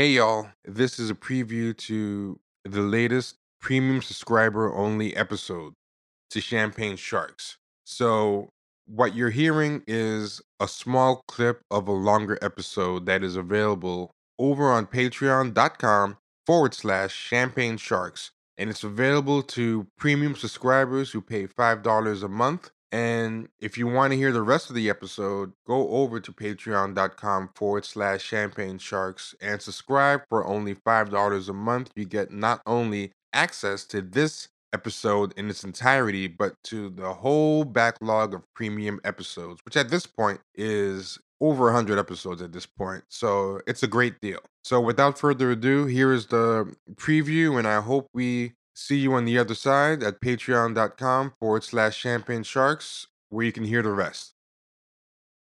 Hey y'all, this is a preview to the latest premium subscriber only episode to Champagne Sharks. So, what you're hearing is a small clip of a longer episode that is available over on patreon.com forward slash champagne sharks. And it's available to premium subscribers who pay $5 a month and if you want to hear the rest of the episode, go over to patreon.com forward slash champagne sharks and subscribe for only $5 a month. You get not only access to this episode in its entirety, but to the whole backlog of premium episodes, which at this point is over 100 episodes at this point. So it's a great deal. So without further ado, here is the preview, and I hope we See you on the other side at patreon.com forward slash champagne sharks, where you can hear the rest.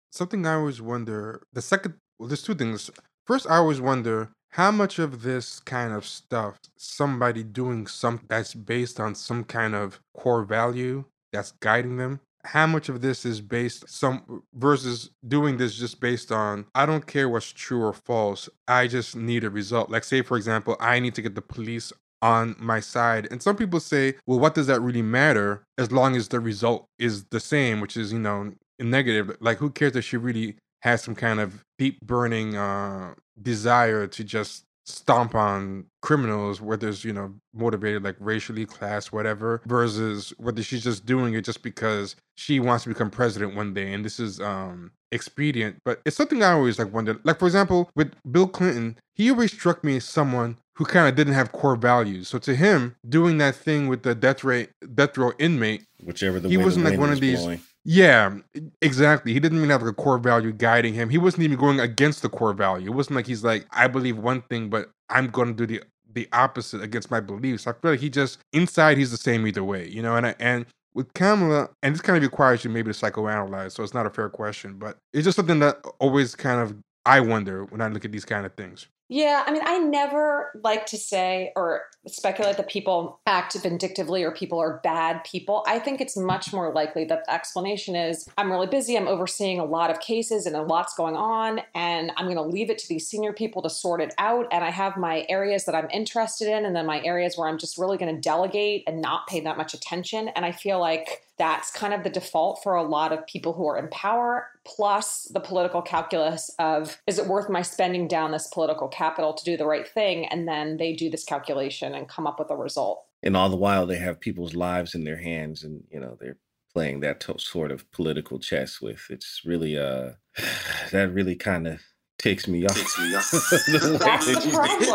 Something I always wonder the second, well, there's two things. First, I always wonder how much of this kind of stuff, somebody doing something that's based on some kind of core value that's guiding them, how much of this is based some versus doing this just based on I don't care what's true or false. I just need a result. Like say for example, I need to get the police on my side. And some people say, well, what does that really matter as long as the result is the same, which is, you know, negative. Like, who cares if she really has some kind of deep burning uh, desire to just stomp on criminals, whether it's, you know, motivated like racially, class, whatever, versus whether she's just doing it just because she wants to become president one day. And this is um expedient. But it's something I always like wonder. Like, for example, with Bill Clinton, he always struck me as someone who kind of didn't have core values. So to him, doing that thing with the death rate death row inmate, whichever the he wasn't like one of these. Blowing. Yeah, exactly. He didn't even have like a core value guiding him. He wasn't even going against the core value. It wasn't like he's like, I believe one thing, but I'm going to do the the opposite against my beliefs. I feel like he just inside he's the same either way, you know. And I, and with Kamala, and this kind of requires you maybe to psychoanalyze, so it's not a fair question, but it's just something that always kind of I wonder when I look at these kind of things. Yeah, I mean, I never like to say or speculate that people act vindictively or people are bad people. I think it's much more likely that the explanation is I'm really busy, I'm overseeing a lot of cases and a lot's going on, and I'm going to leave it to these senior people to sort it out. And I have my areas that I'm interested in, and then my areas where I'm just really going to delegate and not pay that much attention. And I feel like that's kind of the default for a lot of people who are in power, plus the political calculus of is it worth my spending down this political capital to do the right thing? And then they do this calculation and come up with a result. And all the while, they have people's lives in their hands, and you know they're playing that to- sort of political chess with. It's really uh that really kind of takes me off. Takes me off.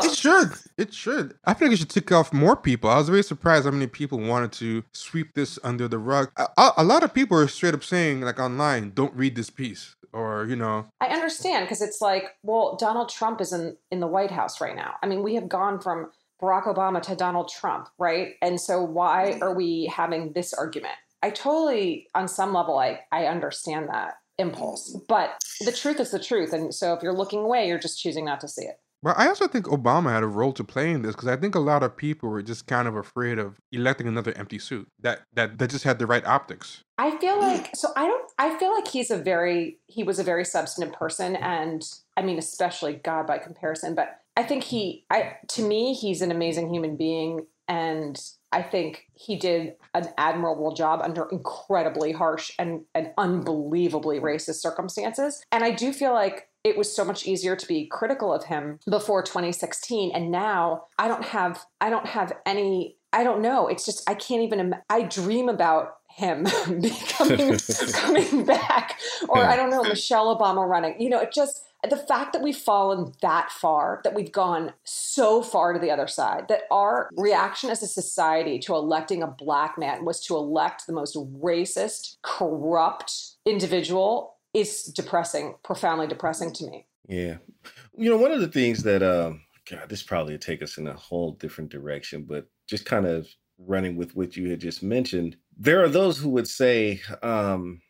it should. It should. I feel like it should tick off more people. I was very surprised how many people wanted to sweep this under the rug. A, a lot of people are straight up saying, like online, don't read this piece. Or, you know. I understand because it's like, well, Donald Trump is in, in the White House right now. I mean, we have gone from Barack Obama to Donald Trump, right? And so why are we having this argument? I totally, on some level, I, I understand that impulse. Mm-hmm. But the truth is the truth. And so if you're looking away, you're just choosing not to see it. But I also think Obama had a role to play in this because I think a lot of people were just kind of afraid of electing another empty suit that that that just had the right optics. I feel mm. like so I don't I feel like he's a very he was a very substantive person and I mean especially God by comparison, but I think he I to me he's an amazing human being and I think he did an admirable job under incredibly harsh and, and unbelievably racist circumstances. And I do feel like it was so much easier to be critical of him before 2016 and now i don't have i don't have any i don't know. It's just i can't even i dream about him becoming coming back. Or i don't know michelle obama running. You know it just the fact that we've fallen that far, that we've gone so far to the other side, that our reaction as a society to electing a black man was to elect the most racist, corrupt individual is depressing, profoundly depressing to me. Yeah. You know, one of the things that, um, God, this probably take us in a whole different direction, but just kind of running with what you had just mentioned, there are those who would say, um,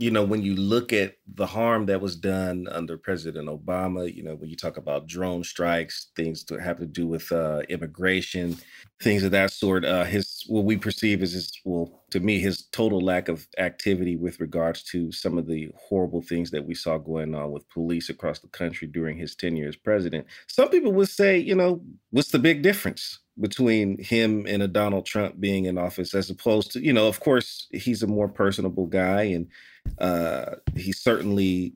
you know, when you look at the harm that was done under President Obama, you know, when you talk about drone strikes, things that have to do with uh, immigration, things of that sort, uh, his what we perceive as his, well, to me, his total lack of activity with regards to some of the horrible things that we saw going on with police across the country during his tenure as president. Some people would say, you know, what's the big difference? between him and a Donald Trump being in office, as opposed to, you know, of course, he's a more personable guy and uh, he certainly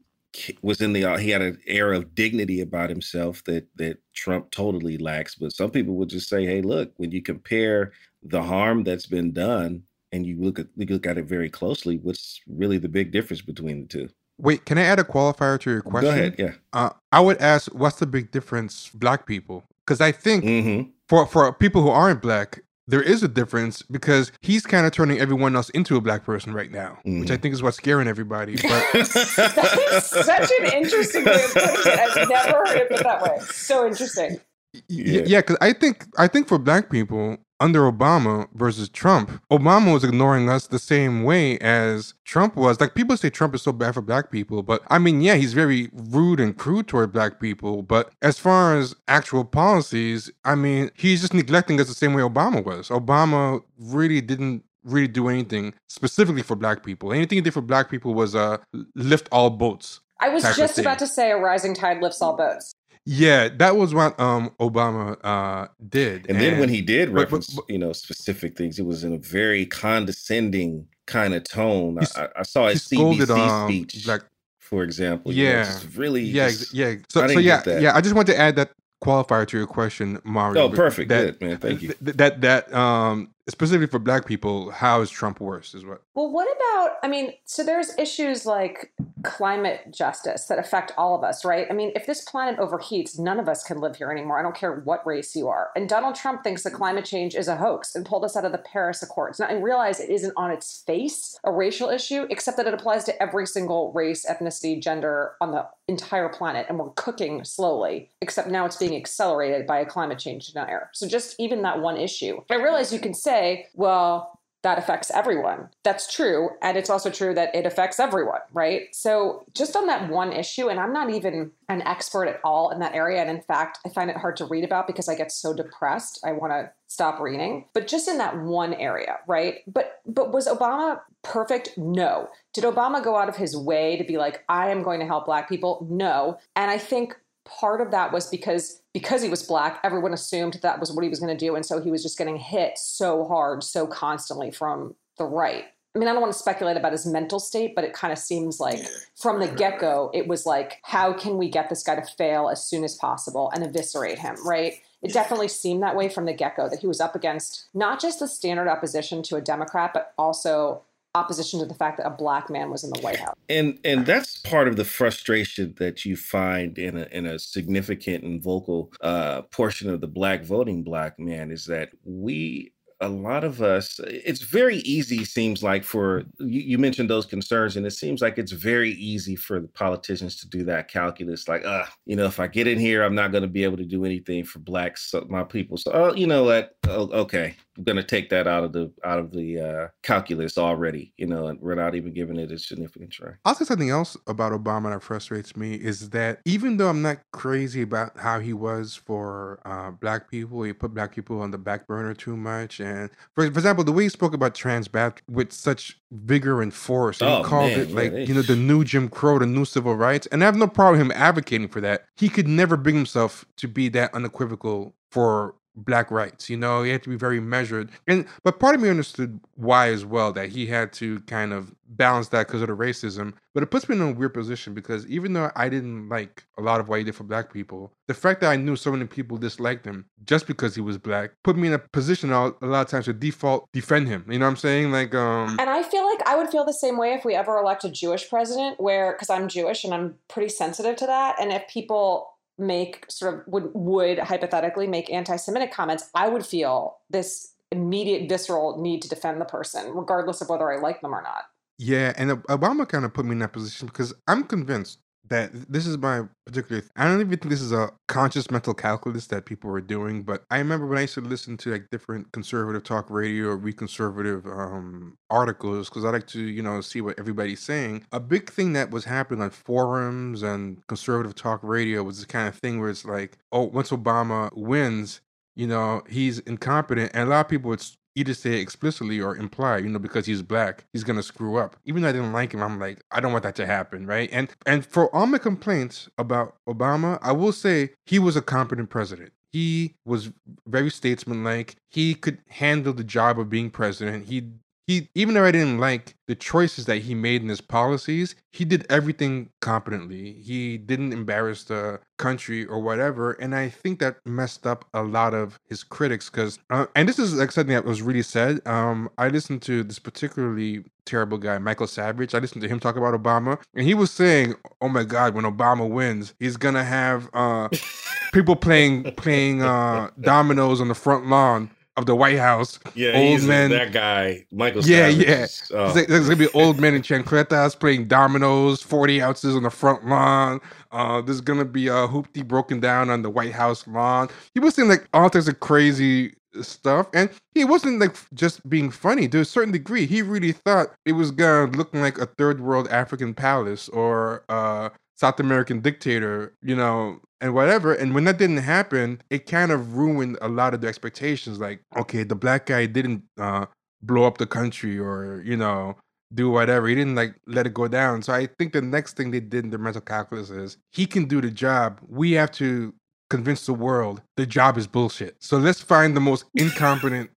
was in the, uh, he had an air of dignity about himself that, that Trump totally lacks. But some people would just say, hey, look, when you compare the harm that's been done and you look at, you look at it very closely, what's really the big difference between the two? Wait, can I add a qualifier to your question? Go ahead. Yeah. Uh, I would ask, what's the big difference, black people? Because I think mm-hmm for for people who aren't black, there is a difference because he's kind of turning everyone else into a black person right now, mm. which I mm-hmm. think is what's scaring everybody. But that's such an interesting way of putting it. I've never heard it put that way. So interesting. Yeah, because yeah, I think I think for black people, under Obama versus Trump, Obama was ignoring us the same way as Trump was. Like people say Trump is so bad for black people, but I mean, yeah, he's very rude and crude toward black people. But as far as actual policies, I mean, he's just neglecting us the same way Obama was. Obama really didn't really do anything specifically for black people. Anything he did for black people was uh lift all boats. I was just about to say a rising tide lifts all boats. Yeah, that was what um Obama uh did. And, and then when he did reference, but, but, you know, specific things, it was in a very condescending kind of tone. I, I, saw his CBC um, speech, like, for example. Yeah, know, really. Yeah, just, yeah. So, so yeah, yeah. I just want to add that qualifier to your question, Mario. Oh, perfect. That, Good, man. Thank you. That, that that um specifically for black people, how is Trump worse? Is what? Well, what about? I mean, so there's issues like climate justice that affect all of us, right? I mean, if this planet overheats, none of us can live here anymore. I don't care what race you are. And Donald Trump thinks that climate change is a hoax and pulled us out of the Paris Accords. Now, I realize it isn't on its face a racial issue, except that it applies to every single race, ethnicity, gender on the entire planet, and we're cooking slowly. Except now it's being accelerated by a climate change denier. So just even that one issue, I realize you can say say, well, that affects everyone. That's true. And it's also true that it affects everyone, right? So, just on that one issue, and I'm not even an expert at all in that area. And in fact, I find it hard to read about because I get so depressed. I want to stop reading. But just in that one area, right? But but was Obama perfect? No. Did Obama go out of his way to be like, I am going to help black people? No. And I think part of that was because because he was black everyone assumed that was what he was going to do and so he was just getting hit so hard so constantly from the right. I mean i don't want to speculate about his mental state but it kind of seems like from the get-go it was like how can we get this guy to fail as soon as possible and eviscerate him right? It definitely seemed that way from the get-go that he was up against not just the standard opposition to a democrat but also opposition to the fact that a black man was in the White House. And and that's part of the frustration that you find in a in a significant and vocal uh, portion of the black voting black man is that we a lot of us it's very easy seems like for you, you, mentioned those concerns and it seems like it's very easy for the politicians to do that calculus like uh you know if i get in here i'm not going to be able to do anything for blacks so my people. So oh you know what? Okay going to take that out of the out of the uh calculus already you know and we're not even giving it a significant try i'll say something else about obama that frustrates me is that even though i'm not crazy about how he was for uh black people he put black people on the back burner too much and. For, for example, the way he spoke about trans bath with such vigor and force, and oh, he called man, it like you know the new Jim Crow, the new civil rights, and I have no problem him advocating for that. He could never bring himself to be that unequivocal for black rights. You know, he had to be very measured. And but part of me understood why as well that he had to kind of balance that because of the racism. But it puts me in a weird position because even though I didn't like a lot of what he did for black people, the fact that I knew so many people disliked him just because he was black put me in a position a lot of times to default defend him. You know what I'm saying? Like um And I feel like I would feel the same way if we ever elect a Jewish president where because I'm Jewish and I'm pretty sensitive to that and if people make sort of would would hypothetically make anti-Semitic comments, I would feel this immediate visceral need to defend the person, regardless of whether I like them or not. Yeah, and Obama kind of put me in that position because I'm convinced that this is my particular. I don't even think this is a conscious mental calculus that people are doing, but I remember when I used to listen to like different conservative talk radio or reconservative um, articles because I like to, you know, see what everybody's saying. A big thing that was happening on forums and conservative talk radio was the kind of thing where it's like, oh, once Obama wins, you know, he's incompetent, and a lot of people would either say explicitly or imply, you know, because he's black, he's gonna screw up. Even though I didn't like him, I'm like, I don't want that to happen, right? And and for all my complaints about Obama, I will say he was a competent president. He was very statesmanlike. He could handle the job of being president. He he even though I didn't like the choices that he made in his policies, he did everything competently. He didn't embarrass the country or whatever, and I think that messed up a lot of his critics because uh, and this is like something that was really said. Um, I listened to this particularly terrible guy, Michael Savage. I listened to him talk about Obama, and he was saying, "Oh my God, when Obama wins, he's gonna have uh, people playing playing uh, dominoes on the front lawn." Of the White House. Yeah, old men. that guy, Michael. Yeah, yeah. Oh. There's, there's, gonna be old men in chancletas playing dominoes, forty ounces on the front lawn. Uh, there's gonna be a hoopty broken down on the White House lawn. He was saying like all types of crazy stuff, and he wasn't like just being funny. To a certain degree, he really thought it was gonna look like a third world African palace or uh South American dictator, you know, and whatever. And when that didn't happen, it kind of ruined a lot of the expectations. Like, okay, the black guy didn't uh, blow up the country or, you know, do whatever. He didn't like let it go down. So I think the next thing they did in their mental calculus is he can do the job. We have to convince the world the job is bullshit. So let's find the most incompetent,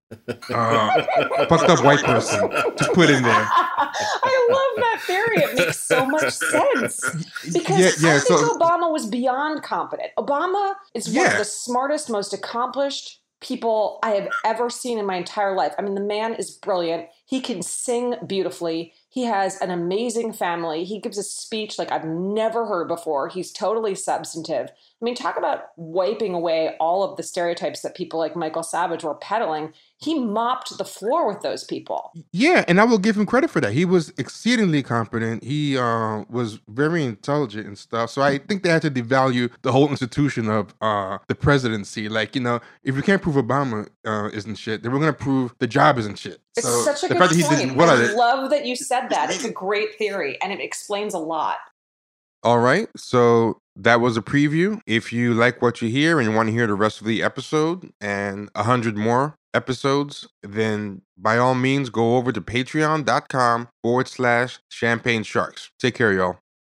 uh, fucked up white person to put in there. I love that theory. It makes so much sense because yeah, yeah, I think so, Obama was beyond competent. Obama is one yeah. of the smartest, most accomplished people I have ever seen in my entire life. I mean, the man is brilliant. He can sing beautifully. He has an amazing family. He gives a speech like I've never heard before. He's totally substantive. I mean, talk about wiping away all of the stereotypes that people like Michael Savage were peddling. He mopped the floor with those people. Yeah, and I will give him credit for that. He was exceedingly competent. He uh, was very intelligent and stuff. So I think they had to devalue the whole institution of uh, the presidency. Like, you know, if you can't prove Obama uh, isn't shit, then we're going to prove the job isn't shit. It's so such a good point. I love that you said that. It's a great theory, and it explains a lot. All right. So that was a preview. If you like what you hear and you want to hear the rest of the episode and a hundred more episodes, then by all means go over to patreon.com forward slash champagne sharks. Take care, y'all.